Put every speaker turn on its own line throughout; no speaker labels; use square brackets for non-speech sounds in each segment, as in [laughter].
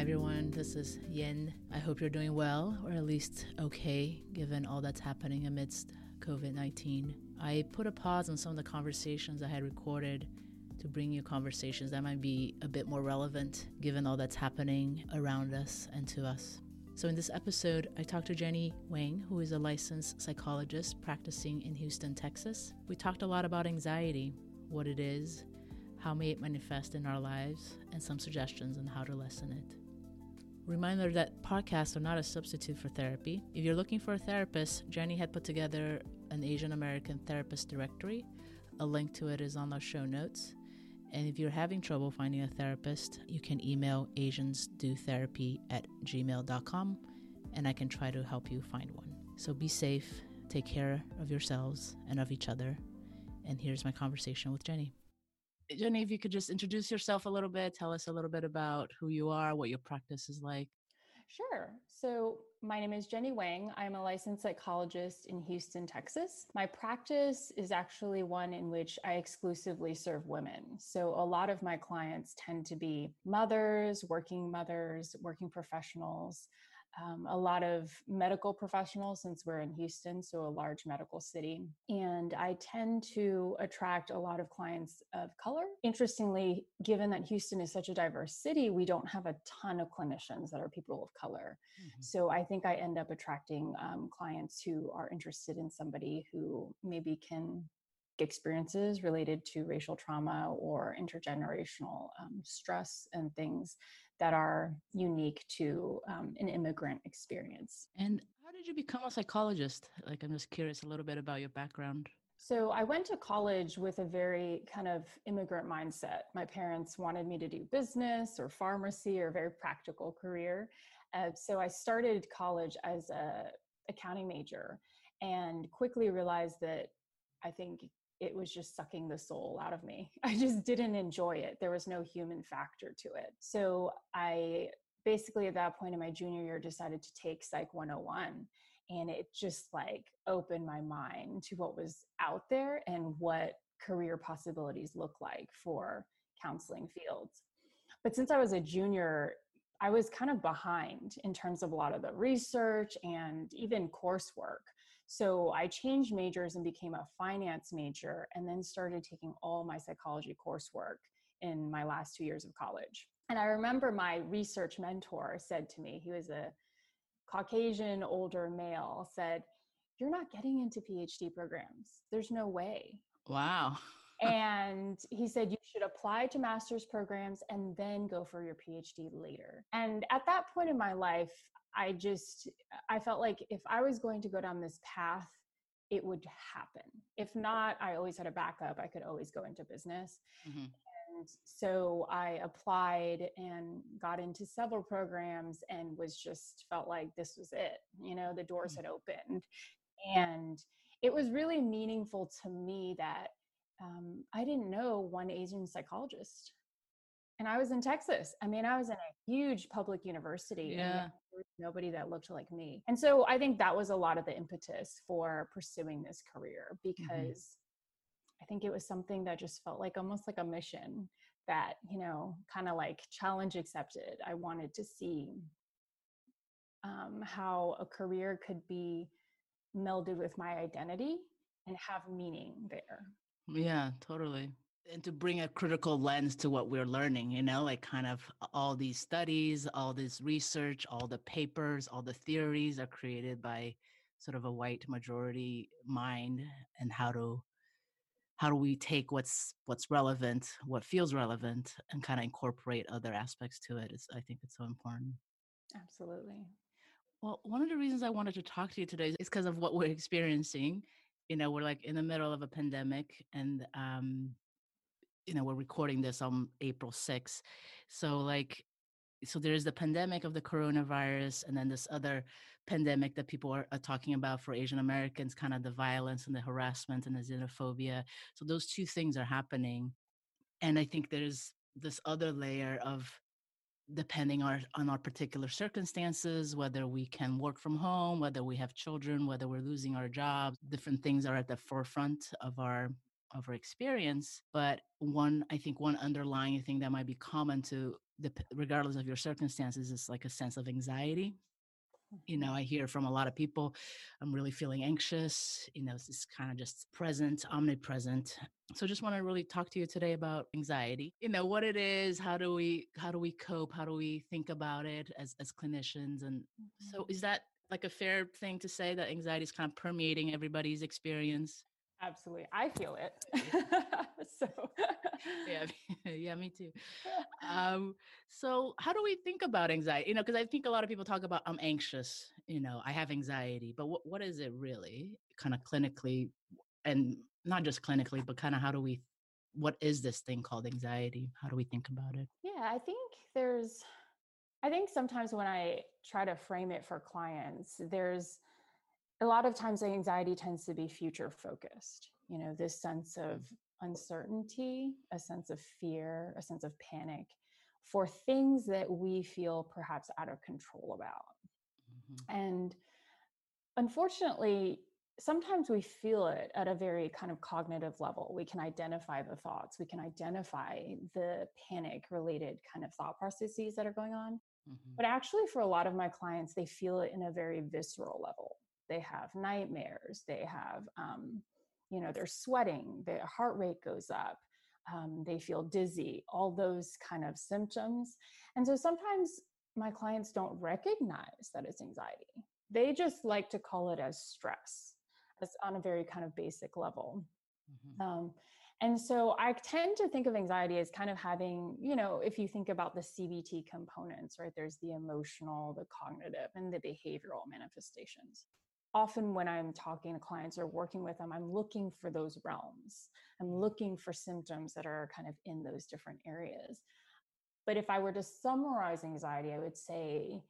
Hi, everyone. This is Yin. I hope you're doing well, or at least okay, given all that's happening amidst COVID 19. I put a pause on some of the conversations I had recorded to bring you conversations that might be a bit more relevant given all that's happening around us and to us. So, in this episode, I talked to Jenny Wang, who is a licensed psychologist practicing in Houston, Texas. We talked a lot about anxiety, what it is, how may it manifest in our lives, and some suggestions on how to lessen it. Reminder that podcasts are not a substitute for therapy. If you're looking for a therapist, Jenny had put together an Asian American therapist directory. A link to it is on the show notes. And if you're having trouble finding a therapist, you can email asiansdotherapy at gmail.com and I can try to help you find one. So be safe, take care of yourselves and of each other. And here's my conversation with Jenny. Jenny, if you could just introduce yourself a little bit, tell us a little bit about who you are, what your practice is like.
Sure. So, my name is Jenny Wang. I'm a licensed psychologist in Houston, Texas. My practice is actually one in which I exclusively serve women. So, a lot of my clients tend to be mothers, working mothers, working professionals um, a lot of medical professionals since we're in Houston, so a large medical city. And I tend to attract a lot of clients of color. Interestingly, given that Houston is such a diverse city, we don't have a ton of clinicians that are people of color. Mm-hmm. So I think I end up attracting um, clients who are interested in somebody who maybe can experiences related to racial trauma or intergenerational um, stress and things that are unique to um, an immigrant experience.
And how did you become a psychologist? Like, I'm just curious a little bit about your background.
So, I went to college with a very kind of immigrant mindset. My parents wanted me to do business or pharmacy or a very practical career. Uh, so, I started college as a accounting major and quickly realized that I think it was just sucking the soul out of me. [laughs] I just didn't enjoy it. There was no human factor to it. So I basically at that point in my junior year decided to take Psych 101 and it just like opened my mind to what was out there and what career possibilities look like for counseling fields. But since I was a junior, I was kind of behind in terms of a lot of the research and even coursework. So I changed majors and became a finance major and then started taking all my psychology coursework in my last two years of college. And I remember my research mentor said to me, he was a Caucasian older male, said, You're not getting into PhD programs. There's no way.
Wow
and he said you should apply to master's programs and then go for your phd later and at that point in my life i just i felt like if i was going to go down this path it would happen if not i always had a backup i could always go into business mm-hmm. and so i applied and got into several programs and was just felt like this was it you know the doors mm-hmm. had opened and it was really meaningful to me that um, I didn't know one Asian psychologist. And I was in Texas. I mean, I was in a huge public university.
Yeah.
Was nobody that looked like me. And so I think that was a lot of the impetus for pursuing this career mm-hmm. because mm-hmm. I think it was something that just felt like almost like a mission that, you know, kind of like challenge accepted. I wanted to see um, how a career could be melded with my identity and have meaning there.
Yeah, totally. And to bring a critical lens to what we're learning, you know, like kind of all these studies, all this research, all the papers, all the theories are created by sort of a white majority mind and how to how do we take what's what's relevant what feels relevant and kind of incorporate other aspects to it. Is i think it's so important.
Absolutely.
Well one of the reasons i wanted to talk to you today is because of what we're [laughs] experiencing. You know we're like in the middle of a pandemic and um you know we're recording this on april 6th so like so there's the pandemic of the coronavirus and then this other pandemic that people are, are, talking about for asian americans kind of the violence and the harassment and the xenophobia. So those two things are happening. And i think there's this other layer of depending our, on our particular circumstances, whether we can work from home, whether we have children, whether we're losing our jobs, different things are at the forefront of our of our experience. But one, I think one underlying thing that might be common to the, regardless of your circumstances, is like a sense of anxiety. You know, I hear from a lot of people, I'm really feeling anxious. You know, it's kind of just present, omnipresent. So just want to really talk to you today about anxiety. You know, what it is, how do we how do we cope? How do we think about it as as clinicians? And so
Mhm.
is that like a fair thing to say that anxiety is kind of permeating everybody's experience?
Absolutely. I feel it. [laughs] so, [laughs]
Yeah, [laughs] yeah, me too. Um, so how do we think about anxiety? You know, because I think a lot of people talk about I'm anxious, you know, I have anxiety, but what what is it really? Kind of clinically and not just clinically, but kind of how do we what is this thing called anxiety? How do we think about it?
yeah, I think there's, I think sometimes when I try to frame it for clients, there's a lot of times anxiety tends to be future focused. You know, this sense of uncertainty, a sense of fear, a sense of panic for things that we feel perhaps out of control about.
Mhm.
And unfortunately, sometimes we feel it at a very kind of cognitive level. We can identify the thoughts, we can identify the panic related kind of thought processes that are going on.
Mhm.
But actually, for a lot of my clients, they feel it in a very visceral level. They have nightmares, they have, um, you know, they're sweating, their heart rate goes up. Um, they feel dizzy, all those kind of symptoms. And so sometimes my clients don't recognize that it's anxiety. They just like to call it as stress as on a very kind of basic level.
Mhm.
Um, and so I tend to think of anxiety as kind of having, you know, if you think about the CBT components, right? There's the emotional, the cognitive, and the behavioral manifestations. Often when I'm talking to clients or working with them, I'm looking for those realms. I'm looking for symptoms that are kind of in those different areas. But if I were to summarize anxiety, I would say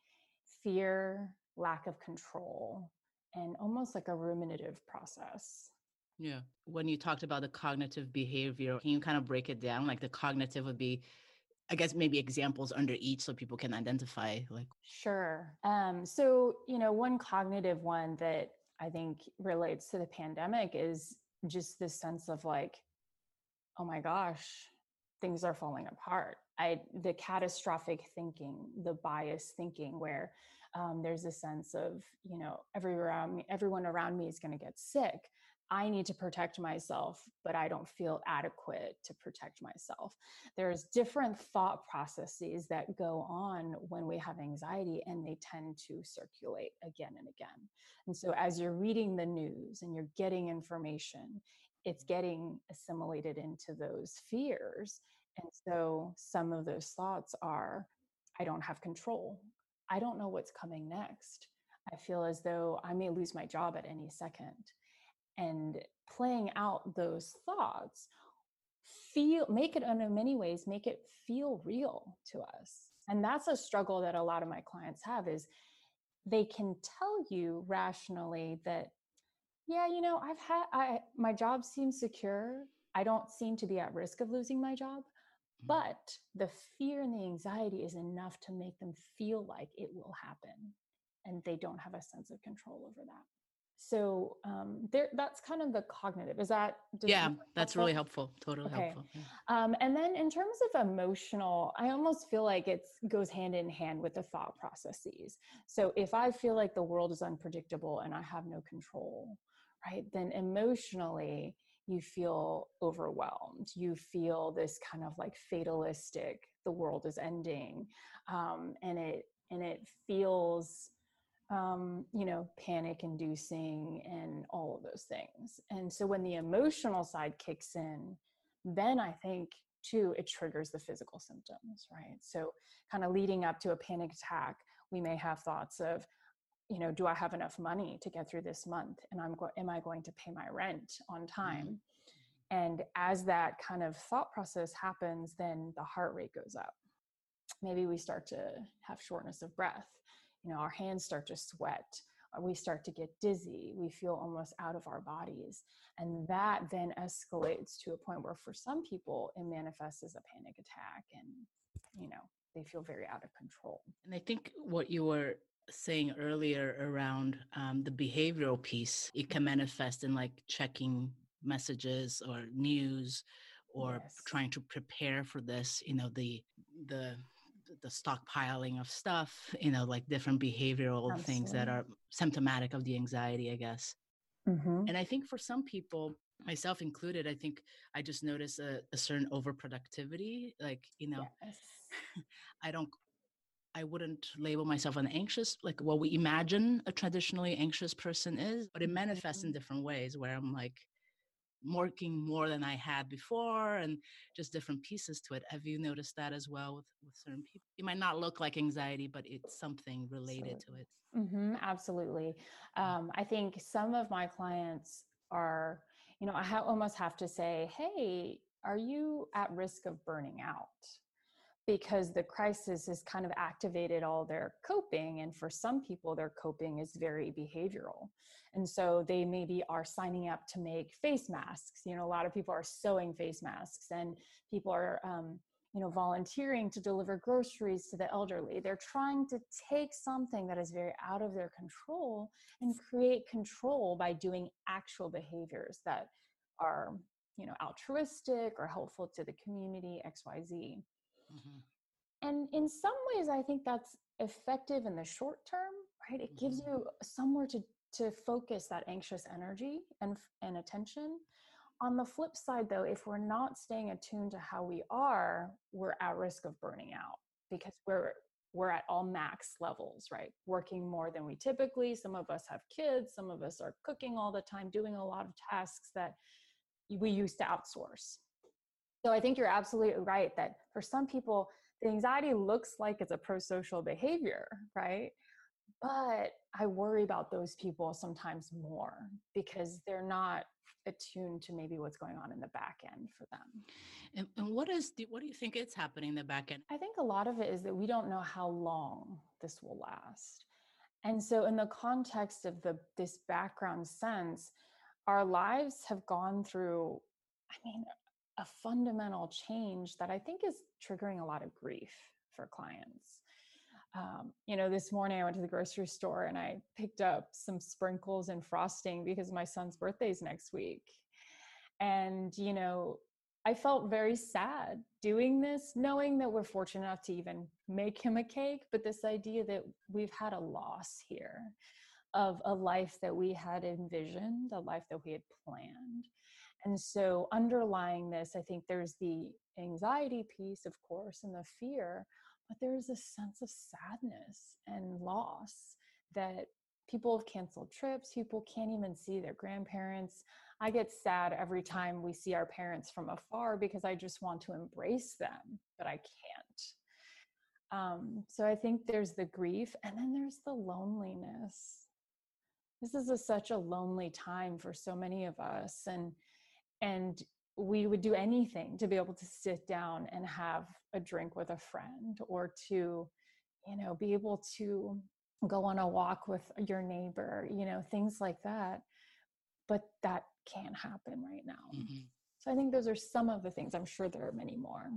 fear, lack of control, and almost like a ruminative process.
Yeah. When you talked about the cognitive behavior, can you kind of break it down? Like the cognitive would be, I guess, maybe examples under each so people can identify like,
Sure. Um, so, you know, one cognitive one that I think relates to the pandemic is just this sense of like, oh my gosh, things are falling apart. I the catastrophic thinking, the bias thinking, where um, there's a sense of you know every around me, everyone around me is going to get sick. I need to protect myself, but I don't feel adequate to protect myself. There's different thought processes that go on when we have anxiety, and they tend to circulate again and again. And so, as you're reading the news and you're getting information, it's mm-hmm. getting assimilated into those fears. And so some of those thoughts are I don't have control. I don't know what's coming next. I feel as though I may lose my job at any second. And playing out those thoughts feel make it in many ways make it feel real to us and that's a struggle that a lot of my clients have is they can tell you rationally that yeah, you know, I've had I my job seems secure. I don't seem to be at risk of losing my job,
Mhm.
but the fear and the anxiety is enough to make them feel like it will happen, and they don't have a sense of control over that. So um, there, that's kind of the cognitive. Is that
yeah,
that
that's really
helpful?
helpful. Totally
Okay.
helpful. Yeah.
Um, and then in terms of emotional, I almost feel like it goes hand in hand with the thought processes. So if I feel like the world is unpredictable and I have no control, right, then emotionally you feel overwhelmed. You feel this kind of like fatalistic, the world is ending, um, and it and it feels um, you know, panic inducing and all of those things. And so when the emotional side kicks in, then I think too, it triggers the physical symptoms, right? So, kind of leading up to a panic attack, we may have thoughts of, you know, do I have enough money to get through this month? And I'm go- am I going to pay my rent on time? And as that kind of thought process happens, then the heart rate goes up. Maybe we start to have shortness of breath. You know, our hands start to sweat. uh, We start to get dizzy. We feel almost out of our bodies. And that then escalates to a point where, for some people, it manifests as a panic attack and, you know, they feel very out of control.
And I think what you were saying earlier around um, the behavioral piece, it can manifest in like checking messages or news or
Yes.
trying to prepare for this, you know, the the the stockpiling of stuff, you know, like different behavioral Absolutely. things that are symptomatic of the anxiety, I guess. Mm-hmm. And I think for some people, myself included, I think I just notice a, a certain overproductivity. Like, you know, yes. [laughs] I don't I wouldn't label myself an anxious, like what we imagine a traditionally anxious person is, but it manifests in mm-hmm. different ways where I'm like working more than I had before and just different pieces to it. Have you noticed that as well with, with certain people? It might not look like anxiety, but it's something related absolutely.
to it. Mm-hmm, absolutely. Mm. Um, I think some of my clients are, you know, I ha- almost have to say, hey, are you at risk of burning out? Because the crisis has kind of activated all their coping and for some people their coping is very behavioral. And so they maybe are signing up to make face masks. You know a lot of people are sewing face masks and people are um, you know volunteering to deliver groceries to the elderly. They're trying to take something that is very out of their control and create control by doing actual behaviors that are you know altruistic or helpful to the community xyz Mm-hmm. And in some ways, I think that's effective in the short term, right? It mm-hmm. gives you somewhere to to focus that anxious energy and and attention. On the flip side, though, if we're not staying attuned to how we are, we're at risk of burning out because we're we're at all max levels, right? Working more than we typically. Some of us have kids, some of us are cooking all the time, doing a lot of tasks that we used to outsource. So I think you're absolutely right that for some people, the anxiety looks like it's a pro-social behavior, right? But I worry about those people sometimes more because they're not attuned to maybe what's going on in the back end for them.
And, and what is what do you think is happening in the back end?
I think a lot of it is that we don't know how long this will last. And so in the context of the this background sense, our lives have gone through I mean, a fundamental change that I think is triggering a lot of grief for clients. Um, you know, this morning I went to the grocery store and I picked up some sprinkles and frosting because my son's birthday is next week. And, you know, I felt very sad doing this, knowing that we're fortunate enough to even make him a cake, but this idea that we've had a loss here of a life that we had envisioned, a life that we had planned. And so, underlying this, I think there's the anxiety piece, of course, and the fear, but there's a sense of sadness and loss that people have canceled trips, people can't even see their grandparents. I get sad every time we see our parents from afar because I just want to embrace them, but I can't. Um, so I think there's the grief, and then there's the loneliness. This is a, such a lonely time for so many of us, and and we would do anything to be able to sit down and have a drink with a friend or to you know be able to go on a walk with your neighbor you know things like that. But that can't happen right now. Mm-hmm. so i think those are some of the things. I'm sure there are many more.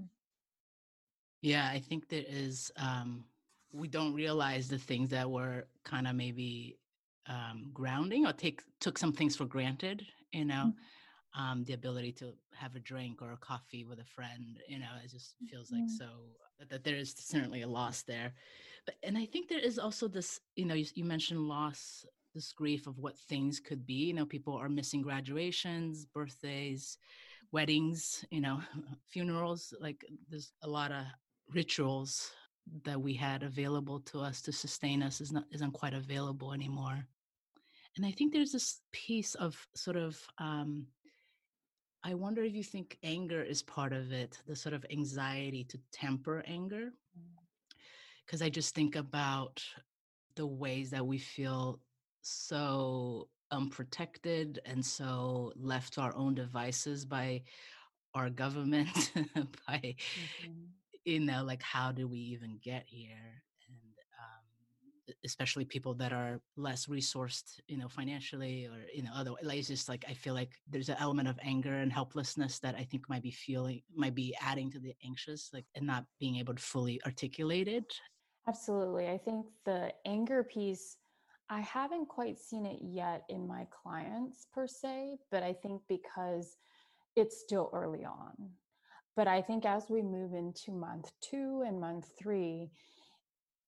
Yeah i think there is um we don't realize the things that were kind of maybe um grounding or take took some things for granted you know? Mm-hmm um, the ability to have a drink or a coffee with a friend. You know, it just feels like mm-hmm. so that, that, there is certainly a loss there. But and I think there is also this. You know, you, you mentioned loss, this grief of what things could be. You know, people are missing graduations, birthdays, weddings. You know, [laughs] funerals. Like there's a lot of rituals that we had available to us to sustain us is not isn't quite available anymore and i think there's this piece of sort of um, I wonder if you think anger is part of it, the sort of anxiety to temper anger. Because mm. I just think about the ways that we feel so unprotected and so left to our own devices by our government, [laughs] by, mm-hmm. you know, like, how do we even get here? Especially people that are less resourced you know financially or you know other like it's just like i feel like there's an element of anger and helplessness that i think might be feeling might be adding to the anxious like and not being able to fully articulate it.
Absolutely i think the anger piece i haven't quite seen it yet in my clients per se but i think because it's still early on. But I think as we move into month two and month three,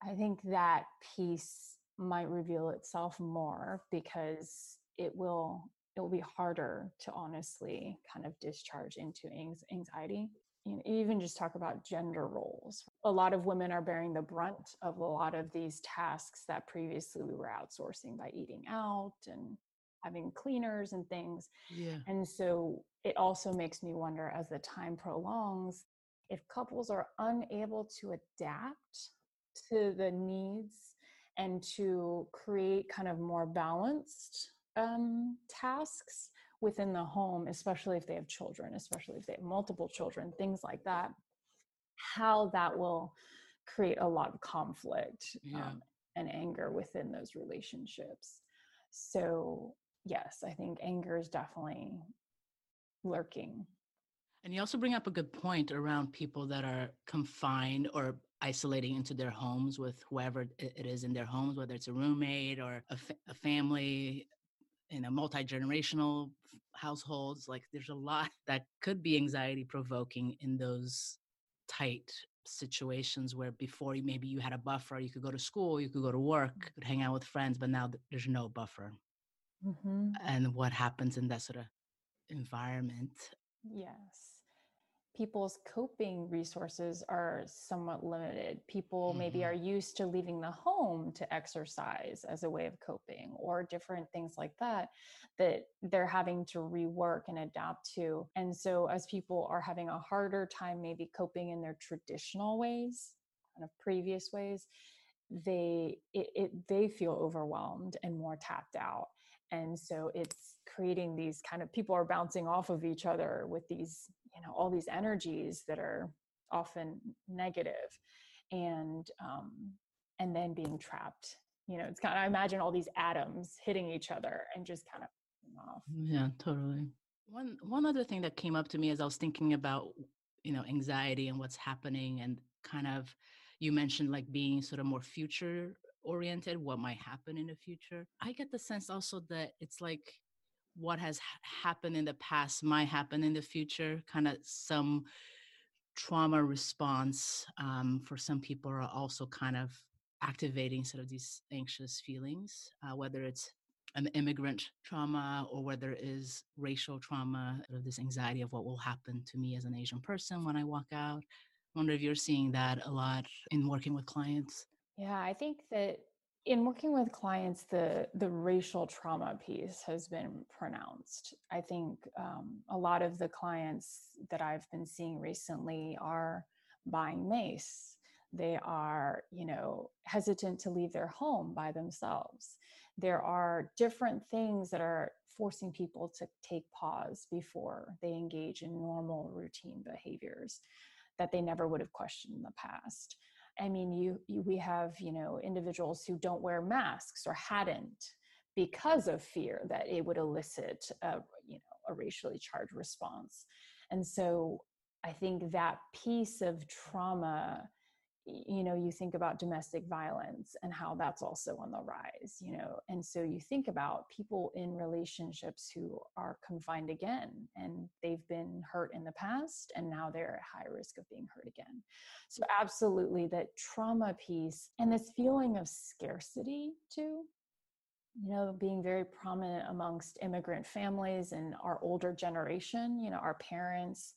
I think that piece might reveal itself more because it will it will be harder to honestly kind of discharge into anxiety you know, even just talk about gender roles. A lot of women are bearing the brunt of a lot of these tasks that previously we were outsourcing by eating out and having cleaners and things.
Yeah.
And so it also makes me wonder as the time prolongs if couples are unable to adapt to the needs and to create kind of more balanced um, tasks within the home, especially if they have children, especially if they have multiple children, things like that, how that will create a lot of conflict
yeah. um,
and anger within those relationships. So, yes, I think anger is definitely lurking.
And you also bring up a good point around people that are confined or isolating into their homes with whoever it is in their homes, whether it's a roommate or a, fa- a family, in a multi-generational households like there's a lot [laughs] that could be anxiety provoking in those tight situations where before maybe you had a buffer you could go to school you could go to work could hang out with friends but now there's no buffer
mm-hmm.
and what happens in that sort of environment
yes people's coping resources are somewhat limited. People mm-hmm. maybe are used to leaving the home to exercise as a way of coping or different things like that that they're having to rework and adapt to. And so as people are having a harder time maybe coping in their traditional ways, kind of previous ways, they it, it they feel overwhelmed and more tapped out and so it's creating these kind of people are bouncing off of each other with these you know all these energies that are often negative and um and then being trapped you know it's kind of i imagine all these atoms hitting each other and just kind of off.
Yeah totally. One one other thing that came up to me as i was thinking about you know anxiety and what's happening and kind of you mentioned like being sort of more future oriented what might happen in the future. I get the sense also that it's like what has happened in the past might happen in the future kind of some trauma response um, for some people are also kind of activating sort of these anxious feelings uh, whether it's an immigrant trauma or whether it is racial trauma or this anxiety of what will happen to me as an asian person when i walk out. I wonder if you're seeing that a lot in working with clients.
Yeah i think that in working with clients, the the racial trauma piece has been pronounced. I think um, a lot of the clients that I've been seeing recently are buying mace. They are, you know, hesitant to leave their home by themselves. There are different things that are forcing people to take pause before they engage in normal routine behaviors that they never would have questioned in the past. I mean, you, you we have you know individuals who don't wear masks or hadn't because of fear that it would elicit a you know a racially charged response, and so I think that piece of trauma you know you think about domestic violence and how that's also on the rise you know and so you think about people in relationships who are confined again and they've been hurt in the past and now they're at high risk of being hurt again. So absolutely that trauma piece and this feeling of scarcity too you know being very prominent amongst immigrant families and our older generation you know our parents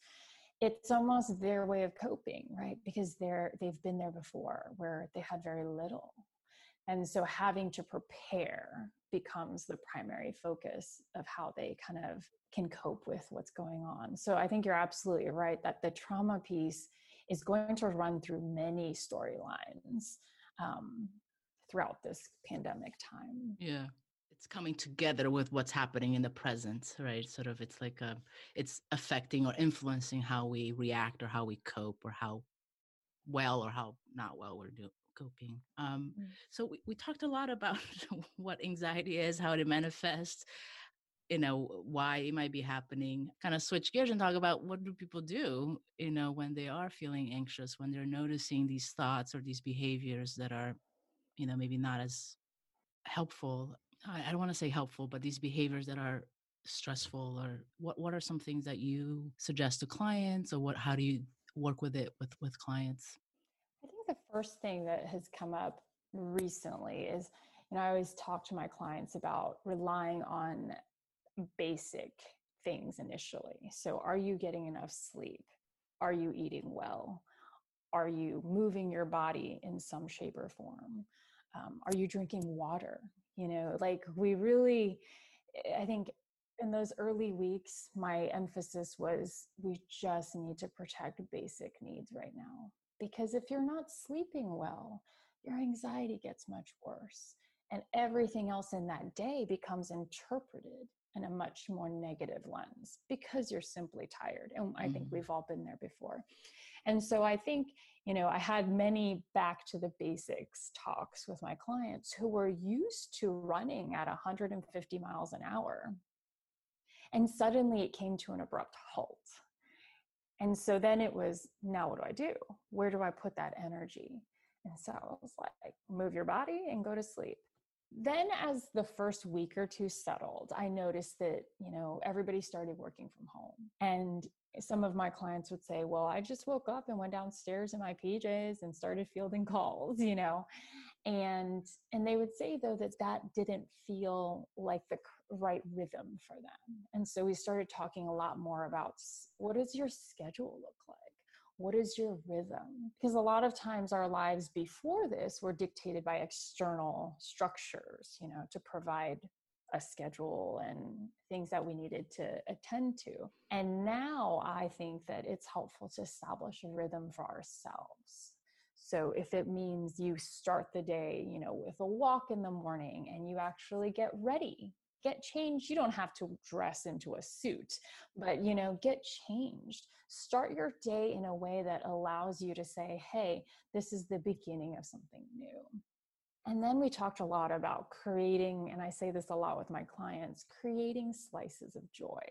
it's almost their way of coping right? Because they're they've been there before where they had very little. And so having to prepare becomes the primary focus of how they kind of can cope with what's going on. So i think you're absolutely right that the trauma piece is going to run through many storylines um, throughout this pandemic time.
Yeah it's coming together with what's happening in the present right? Sort of it's like a, um, it's affecting or influencing how we react or how we cope or how well or how not well we're doing coping. Um, mm. so we, we talked a lot about [laughs] what anxiety is how it manifests you know why it might be happening. Kind of switch gears and talk about what do people do you know when they are feeling anxious when they're noticing these thoughts or these behaviors that are you know maybe not as helpful I don't want to say helpful, but these behaviors that are stressful or what what are some things that you suggest to clients or what how do you work with it with with clients?
I think the first thing that has come up recently is you know i always talk to my clients about relying on basic things initially. So are you getting enough sleep? Are you eating well? Are you moving your body in some shape or form? Um, are you drinking water you know like we really i think in those early weeks, my emphasis was we just need to protect basic needs right now. Because if you're not sleeping well, your anxiety gets much worse. And everything else in that day becomes interpreted in a much more negative lens because you're simply tired. And I think mm-hmm. we've all been there before. And so I think, you know, I had many back to the basics talks with my clients who were used to running at 150 miles an hour and suddenly it came to an abrupt halt. And so then it was, now what do I do? Where do I put that energy? And so I was like, move your body and go to sleep. Then, as the first week or two settled, I noticed that, you know, everybody started working from home. And some of my clients would say, Well, I just woke up and went downstairs in my PJs and started fielding [laughs] calls, you know and and they would say though that that didn't feel like the right rhythm for them and so we started talking a lot more about what does your schedule look like what is your rhythm because a lot of times our lives before this were dictated by external structures you know to provide a schedule and things that we needed to attend to. And now I think that it's helpful to establish a rhythm for ourselves. So if it means you start the day, you know, with a walk in the morning and you actually get ready, get changed, you don't have to dress into a suit, but you know, get changed. Start your day in a way that allows you to say, "Hey, this is the beginning of something new." And then we talked a lot about creating, and I say this a lot with my clients, creating slices of joy.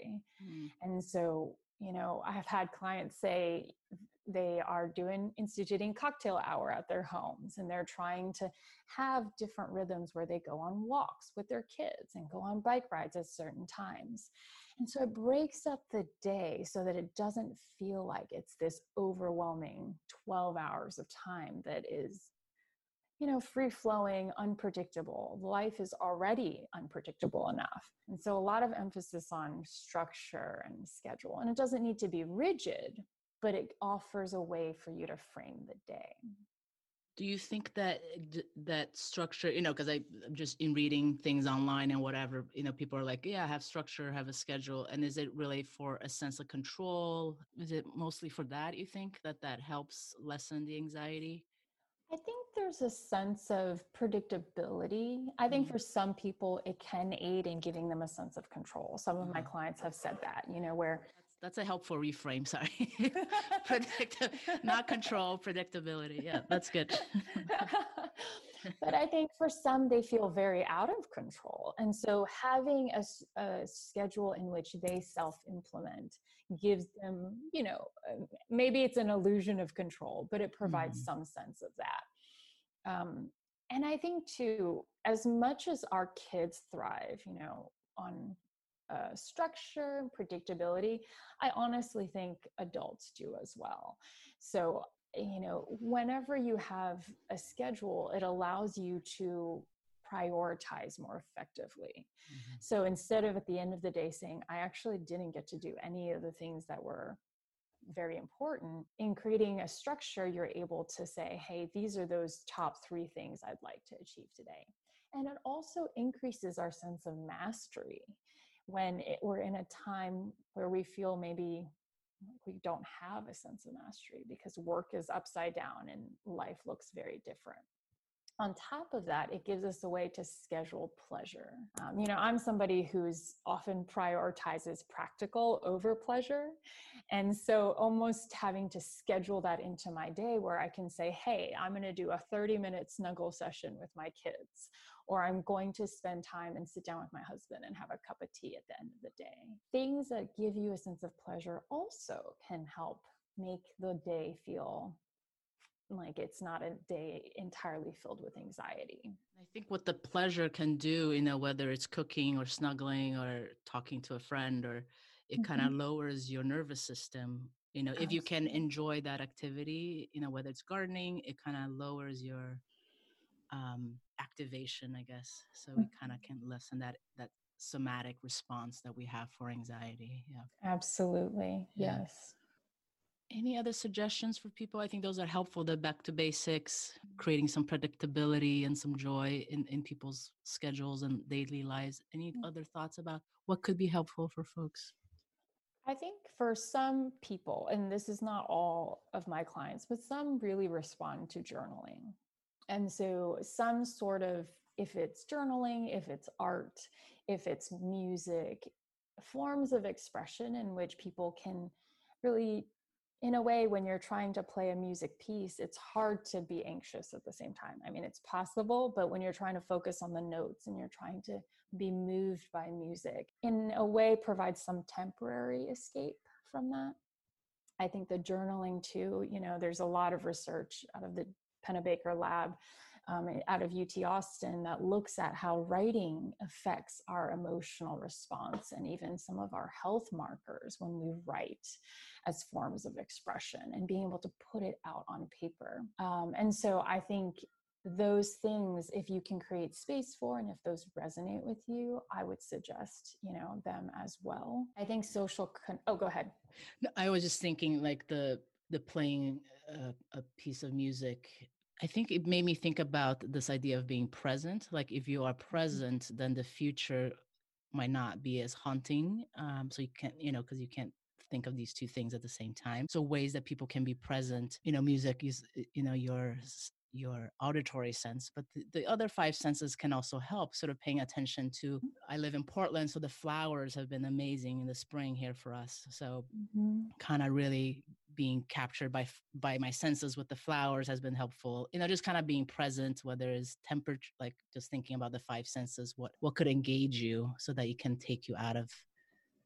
Mm. And so, you know, I've had clients say, they are doing instituting cocktail hour at their homes and they're trying to have different rhythms where they go on walks with their kids and go on bike rides at certain times. And so it breaks up the day so that it doesn't feel like it's this overwhelming 12 hours of time that is you know free flowing unpredictable. Life is already unpredictable enough. And so a lot of emphasis on structure and schedule and it doesn't need to be rigid but it offers a way for you to frame the day
do you think that eh, that structure you know because i'm just in reading things online and whatever you know people are like yeah I have structure have a schedule and is it really for a sense of control is it mostly for that you think that that helps lessen the anxiety
I think there's a sense of predictability. I think mm-hmm. for some people, it can aid in giving them a sense of control. Some of my mm-hmm. clients have said that, you know, where
that's a helpful reframe. Sorry, [laughs] [laughs] not control, predictability. Yeah, that's good. [laughs]
but I think for some, they feel very out of control, and so having a, a schedule in which they self-implement gives them, you know, um, maybe it's an illusion of control, but it provides mm. some sense of that. Um, and I think too, as much as our kids thrive, you know, on uh, structure and predictability, I honestly think adults do as well. So, you know, whenever you have a schedule, it allows you to prioritize more effectively. Mm-hmm. So instead of at the end of the day saying, I actually didn't get to do any of the things that were very important in creating a structure you're able to say hey these are those top 3 things I'd like to achieve today and it also increases our sense of mastery when it, we're in a time where we feel maybe we don't have a sense of mastery because work is upside down and life looks very different on top of that, it gives us a way to schedule pleasure. Um, you know, I'm somebody who's often prioritizes practical over pleasure. And so almost having to schedule that into my day where I can say, hey, I'm going to do a 30 minute snuggle session with my kids, or I'm going to spend time and sit down with my husband and have a cup of tea at the end of the day. Things that give you a sense of pleasure also can help make the day feel like it's not a day entirely filled with anxiety.
I think what the pleasure can do you know whether it's cooking or snuggling or talking to a friend or it mm-hmm. kind of lowers your nervous system you know if you can enjoy that activity you know whether it's gardening it kind of lowers your um activation i guess. So we kind of mm-hmm. can lessen that that somatic response that we have for anxiety. Yeah.
Absolutely. Yeah. yes
any other suggestions for people? I think those are helpful. The back to basics, creating some predictability and some joy in, in people's schedules and daily lives. Any mm. other thoughts about what could be helpful for folks?
I think for some people, and this is not all of my clients, but some really respond to journaling. And so, some sort of, if it's journaling, if it's art, if it's music, forms of expression in which people can really in a way when you're trying to play a music piece it's hard to be anxious at the same time. I mean it's possible but when you're trying to focus on the notes and you're trying to be moved by music in a way provides some temporary escape from that. I think the journaling too you know there's a lot of research out of the pennebaker lab um, out of UT Austin that looks at how writing affects our emotional response and even some of our health markers when we write as forms of expression and being able to put it out on paper. Um, and so I think those things if you can create space for and if those resonate with you i would suggest you know them as well i think social con- oh go ahead
i was just thinking like the the playing a, a piece of music I think it made me think about this idea of being present. Like if you are mm-hmm. present, then the future might not be as haunting. Um, so you can't, you know, because you can't think of these two things at the same time. So ways that people can be present. You know, music is, you know, your your auditory sense, but the, the, other five senses can also help. Sort of paying attention to. Mm-hmm. I live in Portland, so the flowers have been amazing in the spring here for us. So mm-hmm. kind of really being captured by by my senses with the flowers has been helpful you know just kind of being present whether it's temperature like just thinking about the five senses what what could engage you so that it can take you out of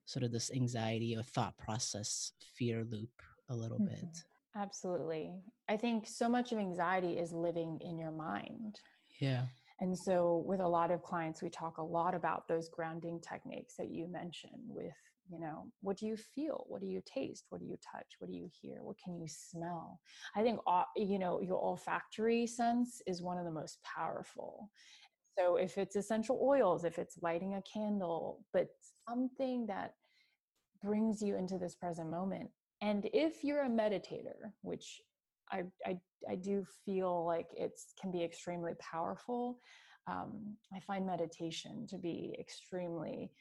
sort of this anxiety or thought process fear loop a little mm-hmm. bit
absolutely. I think so much of anxiety is living in your mind.
Yeah.
And so with a lot of clients we talk a lot about those grounding techniques that you mentioned with you know what do you feel? What do you taste? What do you touch? What do you hear? What can you smell? I think you know your olfactory sense is one of the most powerful. So if it's essential oils if it's lighting a candle but something that brings you into this present moment and if you're a meditator which i i, I do feel like it can be extremely powerful um, i find meditation to be extrememly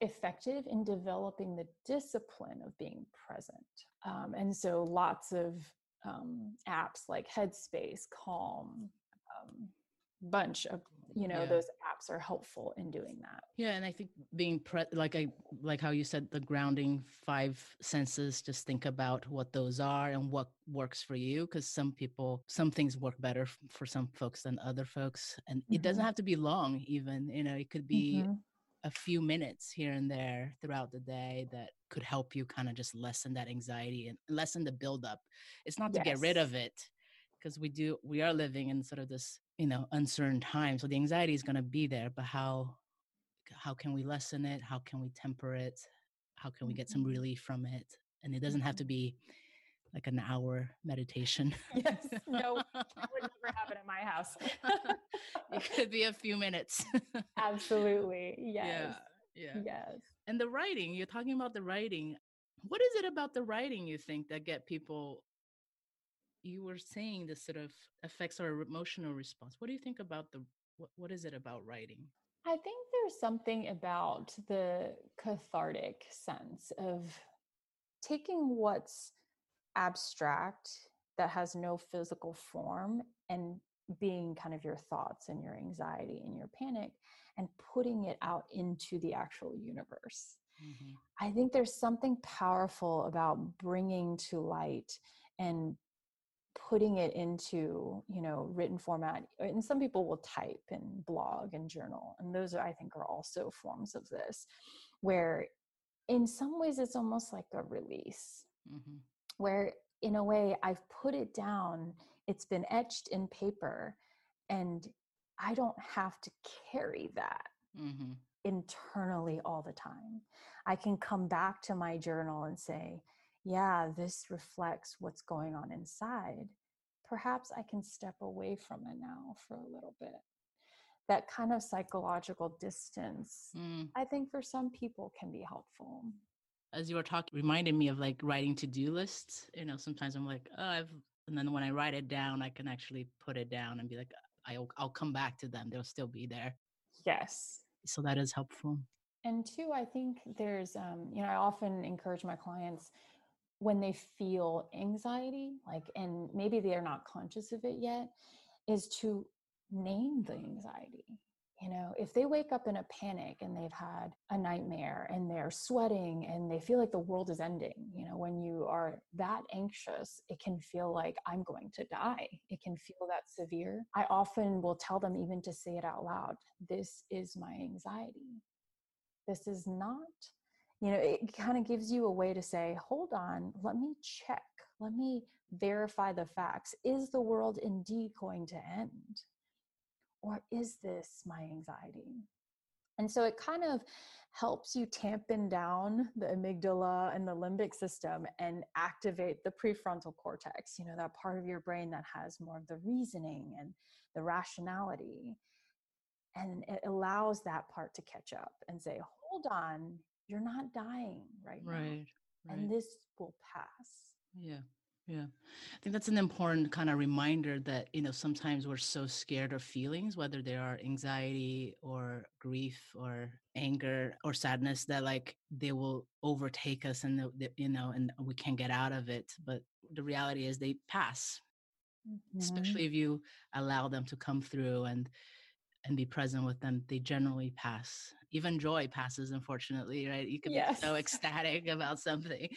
effective in developing the discipline of being present. Um, and so lots of um, apps like Headspace, Calm, um, bunch of you know yeah. those apps are helpful in doing that
yeah and i think being pre- like i like how you said the grounding five senses just think about what those are and what works for you because some people some things work better f- for some folks than other folks and mm-hmm. it doesn't mm-hmm. have to be long even you know it could be mm-hmm a few minutes here and there throughout the day that could help you kind of just lessen that anxiety and lessen the buildup. It's not to yes. get rid of it because we do we are living in sort of this you know uncertain time so the anxiety is going to be there but how how can we lessen it how can we temper it how can we get some mm-hmm. relief from it and it doesn't have to mm-hmm. be like an hour meditation. [laughs]
yes, no, that would never [laughs] happen at my house.
it could be a few minutes. [laughs]
Absolutely. Yes. Yeah. Yeah. Yes.
And the writing, you're talking about the writing. What is it about the writing you think that get people you were saying this sort of affects our emotional response. What do you think about the what, what is it about writing?
I think there's something about the cathartic sense of taking what's abstract that has no physical form and being kind of your thoughts and your anxiety and your panic and putting it out into the actual universe. Mm-hmm. I think there's something powerful about bringing to light and putting it into you know written format and some people will type and blog and journal and those are, i think are also forms of this where in some ways it's almost like a release mm-hmm where in a way I've put it down it's been etched in paper and i don't have to carry that mm-hmm. internally all the time i can come back to my journal and say yeah this reflects what's going on inside perhaps i can step away from it now for a little bit that kind of psychological distance mm. i think for some people can be helpful
as you were talking reminded me of like writing to-do lists you know sometimes i'm like oh i've and then when i write it down i can actually put it down and be like i'll, I'll come back to them they'll still be there.
Yes.
So that is helpful.
And two i think there's um, you know i often encourage my clients when they feel anxiety like and maybe they're not conscious of it yet is to name the anxiety you know, if they wake up in a panic and they've had a nightmare and they're sweating and they feel like the world is ending, you know, when you are that anxious, it can feel like I'm going to die. It can feel that severe. I often will tell them even to say it out loud this is my anxiety. This is not, you know, it kind of gives you a way to say, hold on, let me check, let me verify the facts. Is the world indeed going to end? Or is this my anxiety? And so it kind of helps you tampen down the amygdala and the limbic system and activate the prefrontal cortex, you know, that part of your brain that has more of the reasoning and the rationality. And it allows that part to catch up and say, hold on, you're not dying right, right now. Right. And this will pass.
Yeah. Yeah. I think that's an important kind of reminder that, you know, sometimes we're so scared of feelings, whether they are anxiety or grief or anger or sadness, that like they will overtake us and, the, the, you know, and we can't get out of it. But the reality is they pass, mm-hmm. especially if you allow them to come through and, and be present with them, they generally pass. Even joy passes, unfortunately, right? You can yes. be so ecstatic about something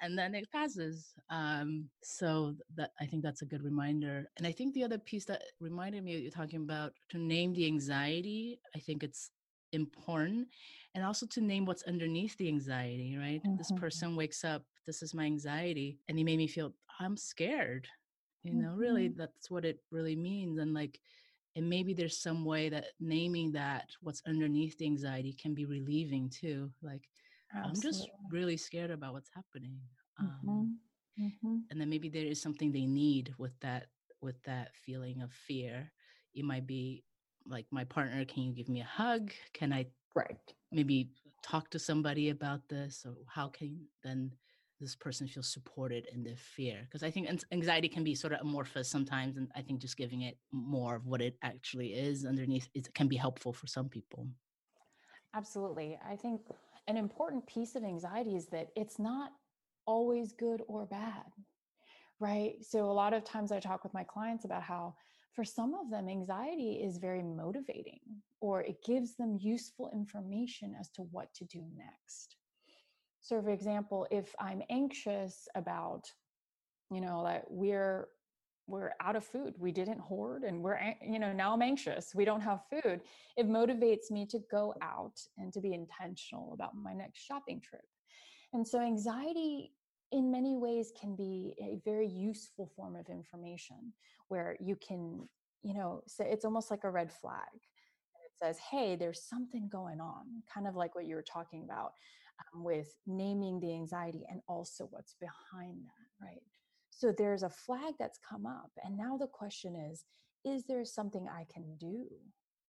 and then it passes. Um, so that I think that's a good reminder. And I think the other piece that reminded me you're talking about to name the anxiety. I think it's important, and also to name what's underneath the anxiety. Right, mm-hmm. this person wakes up. This is my anxiety, and he made me feel I'm scared. You know, mm-hmm. really, that's what it really means. And like, and maybe there's some way that naming that what's underneath the anxiety can be relieving too. Like Absolutely. I'm just really scared about what's happening. Mm-hmm. Um, mm-hmm. And then maybe there is something they need with that with that feeling of fear. It might be like my partner, can you give me a hug? Can I
right
maybe talk to somebody about this? Or how can then this person feel supported in their fear? Because I think anxiety can be sort of amorphous sometimes, and I think just giving it more of what it actually is underneath it can be helpful for some people.
Absolutely. I think an important piece of anxiety is that it's not always good or bad, right? So, a lot of times I talk with my clients about how for some of them, anxiety is very motivating or it gives them useful information as to what to do next. So, for example, if I'm anxious about, you know, that we're we're out of food. We didn't hoard and we're you know now i'm anxious. We don't have food. It motivates me to go out and to be intentional about my next shopping trip. And so anxiety in many ways can be a very useful form of information where you can you know it's almost like a red flag. It says hey there's something going on kind of like what you were talking about um, with naming the anxiety and also what's behind that right so there's a flag that's come up. And now the question is, is there something I can do?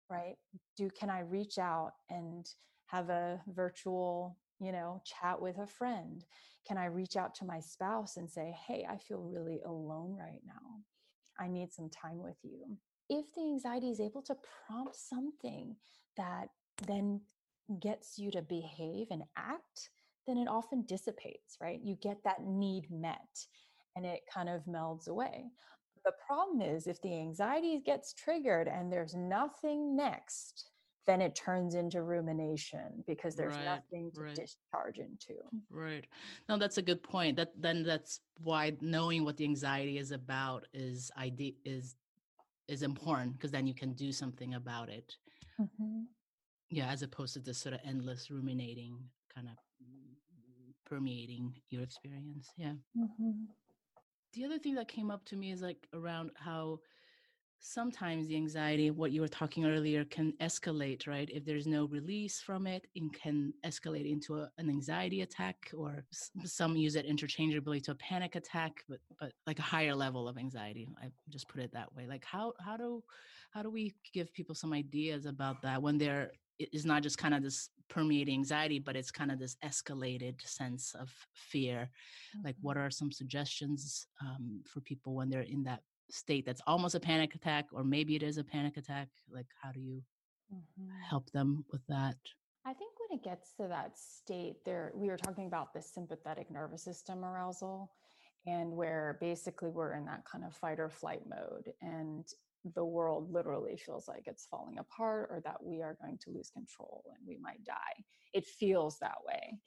Right? Do can I reach out and have a virtual, you know, chat with a friend? Can I reach out to my spouse and say, "Hey, I feel really alone right now. I need some time with you." If the anxiety is able to prompt something that then gets you to behave and act, then it often dissipates, right? You get that need met and it kind of melds away. The problem is if the anxiety gets triggered and there's nothing next, then it turns into rumination because there's right, nothing to right. discharge into.
Right. No, that's a good point. That then that's why knowing what the anxiety is about is is is important because then you can do something about it. Mm-hmm. Yeah, as opposed to this sort of endless ruminating kind of permeating your experience. Yeah. Mm-hmm. The other thing that came up to me is like around how sometimes the anxiety what you were talking earlier can escalate right? If there's no release from it it can escalate into a, an anxiety attack or s- some use it interchangeably to a panic attack but but like a higher level of anxiety i just put it that way. Like how how do how do we give people some ideas about that when there is not just kind of this permeating anxiety but it's kind of this escalated sense of fear like
Mm-hmm.
what are some suggestions um, for people when they're in that state that's almost a panic attack or maybe it is a panic attack like how do you
Mhm.
help them with that
I think when it gets to that state, there we were talking about the sympathetic nervous system arousal, and where basically we're in that kind of fight or flight mode, and the world literally feels like it's falling apart or that we are going to lose control and we might die. It feels that way,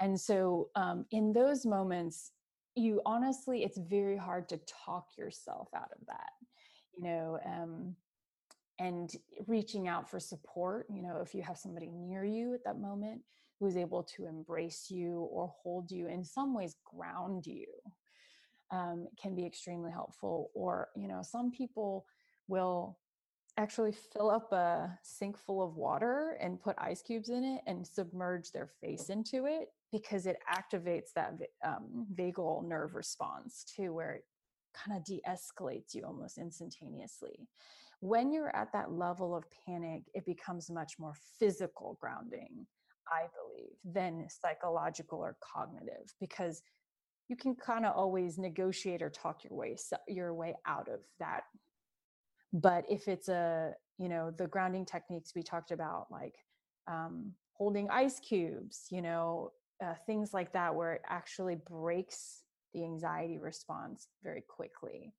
and so um, in those moments, you honestly, it's very hard to talk yourself out of that. You know. Um, and reaching out for support you know if you have somebody near you at that moment who is able to embrace you or hold you in some ways ground you um, can be extremely helpful or you know some people will actually fill up a sink full of water and put ice cubes in it and submerge their face into it because it activates that um, vagal nerve response too where it kind of de-escalates you almost instantaneously. When you're at that level of panic it becomes much more physical grounding i believe than psychological or cognitive because you can kind of always negotiate or talk your way your way out of that but if it's a you know the grounding techniques we talked about like um, holding ice cubes you know uh, things like that where it actually breaks the anxiety response very quickly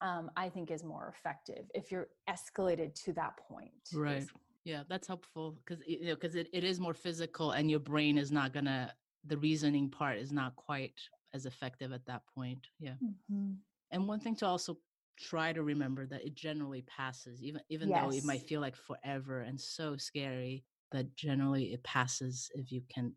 um, i think is more effective if you're escalated to that point
right.
is-
yeah that's helpful because you know because it, it is more physical and your brain is not gonna the reasoning part is not quite as effective at that point yeah.
Mhm.
and one thing to also try to remember that it generally passes even even though it might feel like forever and so scary that generally it passes if you can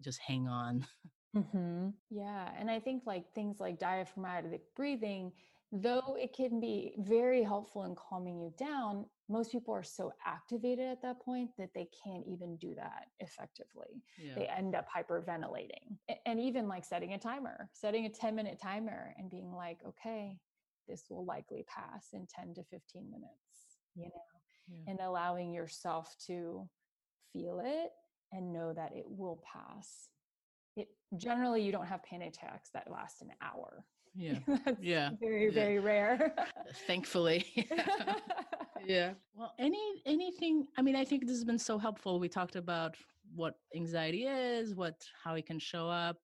just hang on [laughs]
hmm Yeah. And I think like things like diaphragmatic breathing, though it can be very helpful in calming you down, most people are so activated at that point that they can't even do that effectively.
yeah
They end up hyperventilating. And even like setting a timer, setting a 10 minute timer and being like, okay, this will likely pass in 10 to 15 minutes, you know,
yeah.
and allowing yourself to feel it and know that it will pass it generally you don't have panic attacks that last an hour.
yeah [laughs]
That's
Yeah,
very
yeah.
very rare.
Uh, thankfully [laughs] [laughs] yeah well any anything i mean i think this has been so helpful we talked about what anxiety is what how it can show up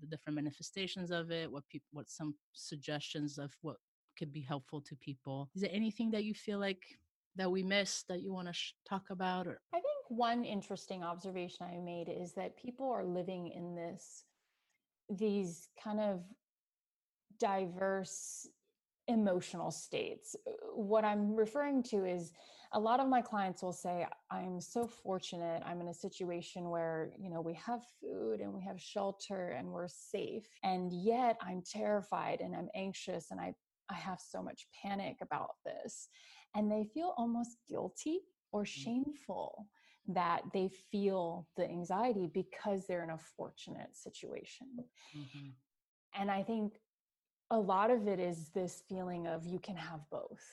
the different manifestations of it what people what some suggestions of what could be helpful to people is there anything that you feel like that we missed that you want to sh- talk about or
I think one interesting observation I made is that people are living in this these kind of diverse emotional states. Uh, What I'm referring to is a lot of my clients will say I'm so fortunate. I'm in a situation where, you know, we have food and we have shelter and we're safe. And yet I'm terrified and I'm anxious and I I have so much panic about this. And they feel almost guilty or shameful that they feel the anxiety because they're in a fortunate situation.
Mhm.
And I think a lot of it is this feeling of you can have both,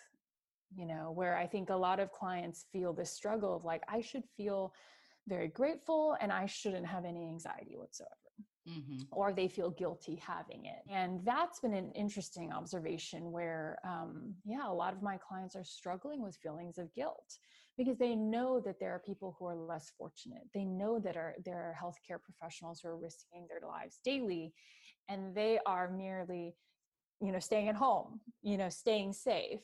you know, where I think a lot of clients feel this struggle of like, I should feel very grateful and I shouldn't have any anxiety whatsoever
Mhm.
or they feel guilty having it. And that's been an interesting observation where, um, yeah, a lot of my clients are struggling with feelings of guilt because they know that there are people who are less fortunate. They know that are, there are healthcare professionals who are risking their lives daily, and they are merely, you know, staying at home, you know, staying safe.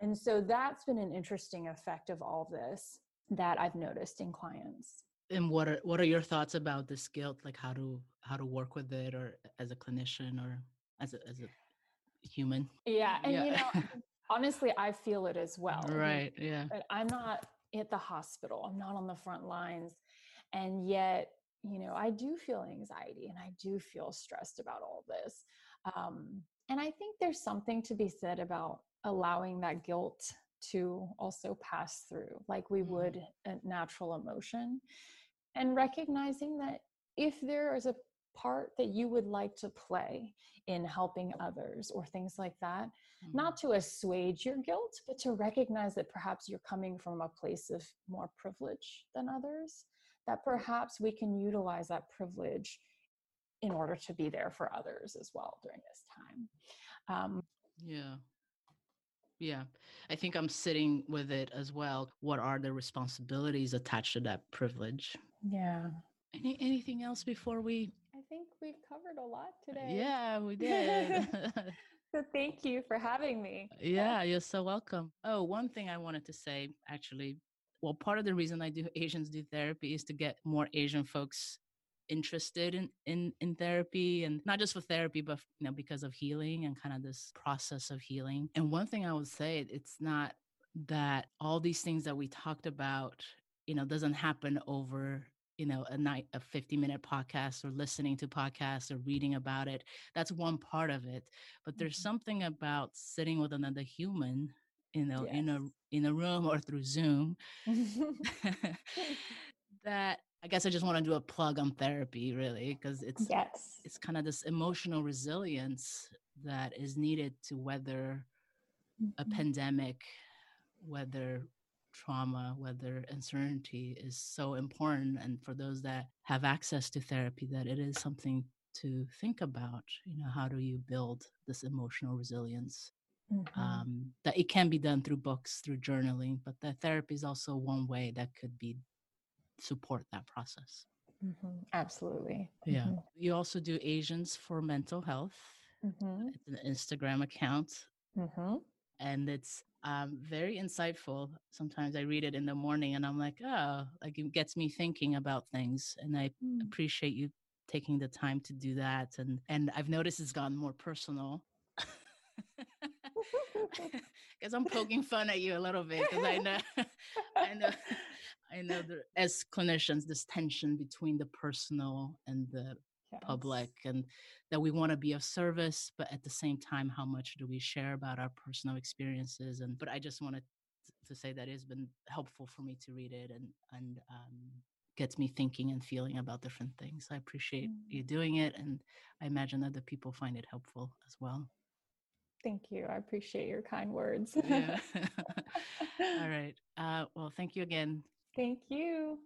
And so that's been an interesting effect of all this that I've noticed in clients.
And what are what are your thoughts about this guilt like how to how to work with it or as a clinician or as a as a human
Yeah. And,
Yeah.
you know, [laughs] honestly, I feel it as well.
right yeah
but I'm not at the hospital. I'm not on the front lines. And yet, you know, I do feel anxiety and I do feel stressed about all this. Um, and I think there's something to be said about allowing that guilt to also pass through, like we mm. would a natural emotion, and recognizing that if there is a part that you would like to play in helping others or things like that, mm-hmm. not to assuage your guilt, but to recognize that perhaps you're coming from a place of more privilege than others, that perhaps we can utilize that privilege in order to be there for others as well during this time. Um,
yeah. Yeah, I think I'm sitting with it as well. What are the responsibilities attached to that privilege?
Yeah.
Any anything else before we
I think we've covered a lot uh, today.
Yeah, we did. [laughs] [laughs]
so thank you for having me.
Yeah, you're so welcome. Oh, one thing I wanted to say actually, well, part of the reason I do Asians do therapy is to get more Asian folks interested in, in in therapy and not just for therapy but you know because of healing and kind of this process of healing and one thing i would say it's not that all these things that we talked about you know doesn't happen over you know a night a 50 minute podcast or listening to podcasts or reading about it that's one part of it but there's mm-hmm. something about sitting with another human you know yes. in a in a room or through zoom [laughs] [laughs] that I guess I just want to do a plug on therapy, really, because it's
yes,
it's kind of this emotional resilience that is needed to weather mm-hmm. a pandemic, weather trauma, weather uncertainty is so important. And for those that have access to therapy, that it is something to think about. You know, how do you build this emotional resilience? Mm-hmm. Um, that it can be done through books, through journaling, but that therapy is also one way that could be support that process.
Mm-hmm. Absolutely.
Yeah. Mm-hmm. You also do Asians for Mental Health. Mm-hmm. It's an Instagram account. Mm-hmm. And it's um, very insightful. Sometimes I read it in the morning and I'm like, oh, like it gets me thinking about things. And I mm. appreciate you taking the time to do that. And and I've noticed it's gotten more personal. [laughs] [laughs] [laughs] Because I'm poking fun at you a little bit because I know I know I know that as clinicians, this tension between the personal and the yes. public, and that we want to be of service, but at the same time, how much do we share about our personal experiences? And but I just wanted to say that it's been helpful for me to read it and and um, gets me thinking and feeling about different things. I appreciate mm. you doing it, and I imagine other people find it helpful as well.
Thank you. I appreciate your kind words.
yeah. [laughs] [laughs] All right. Uh, well, thank you again.
Thank you.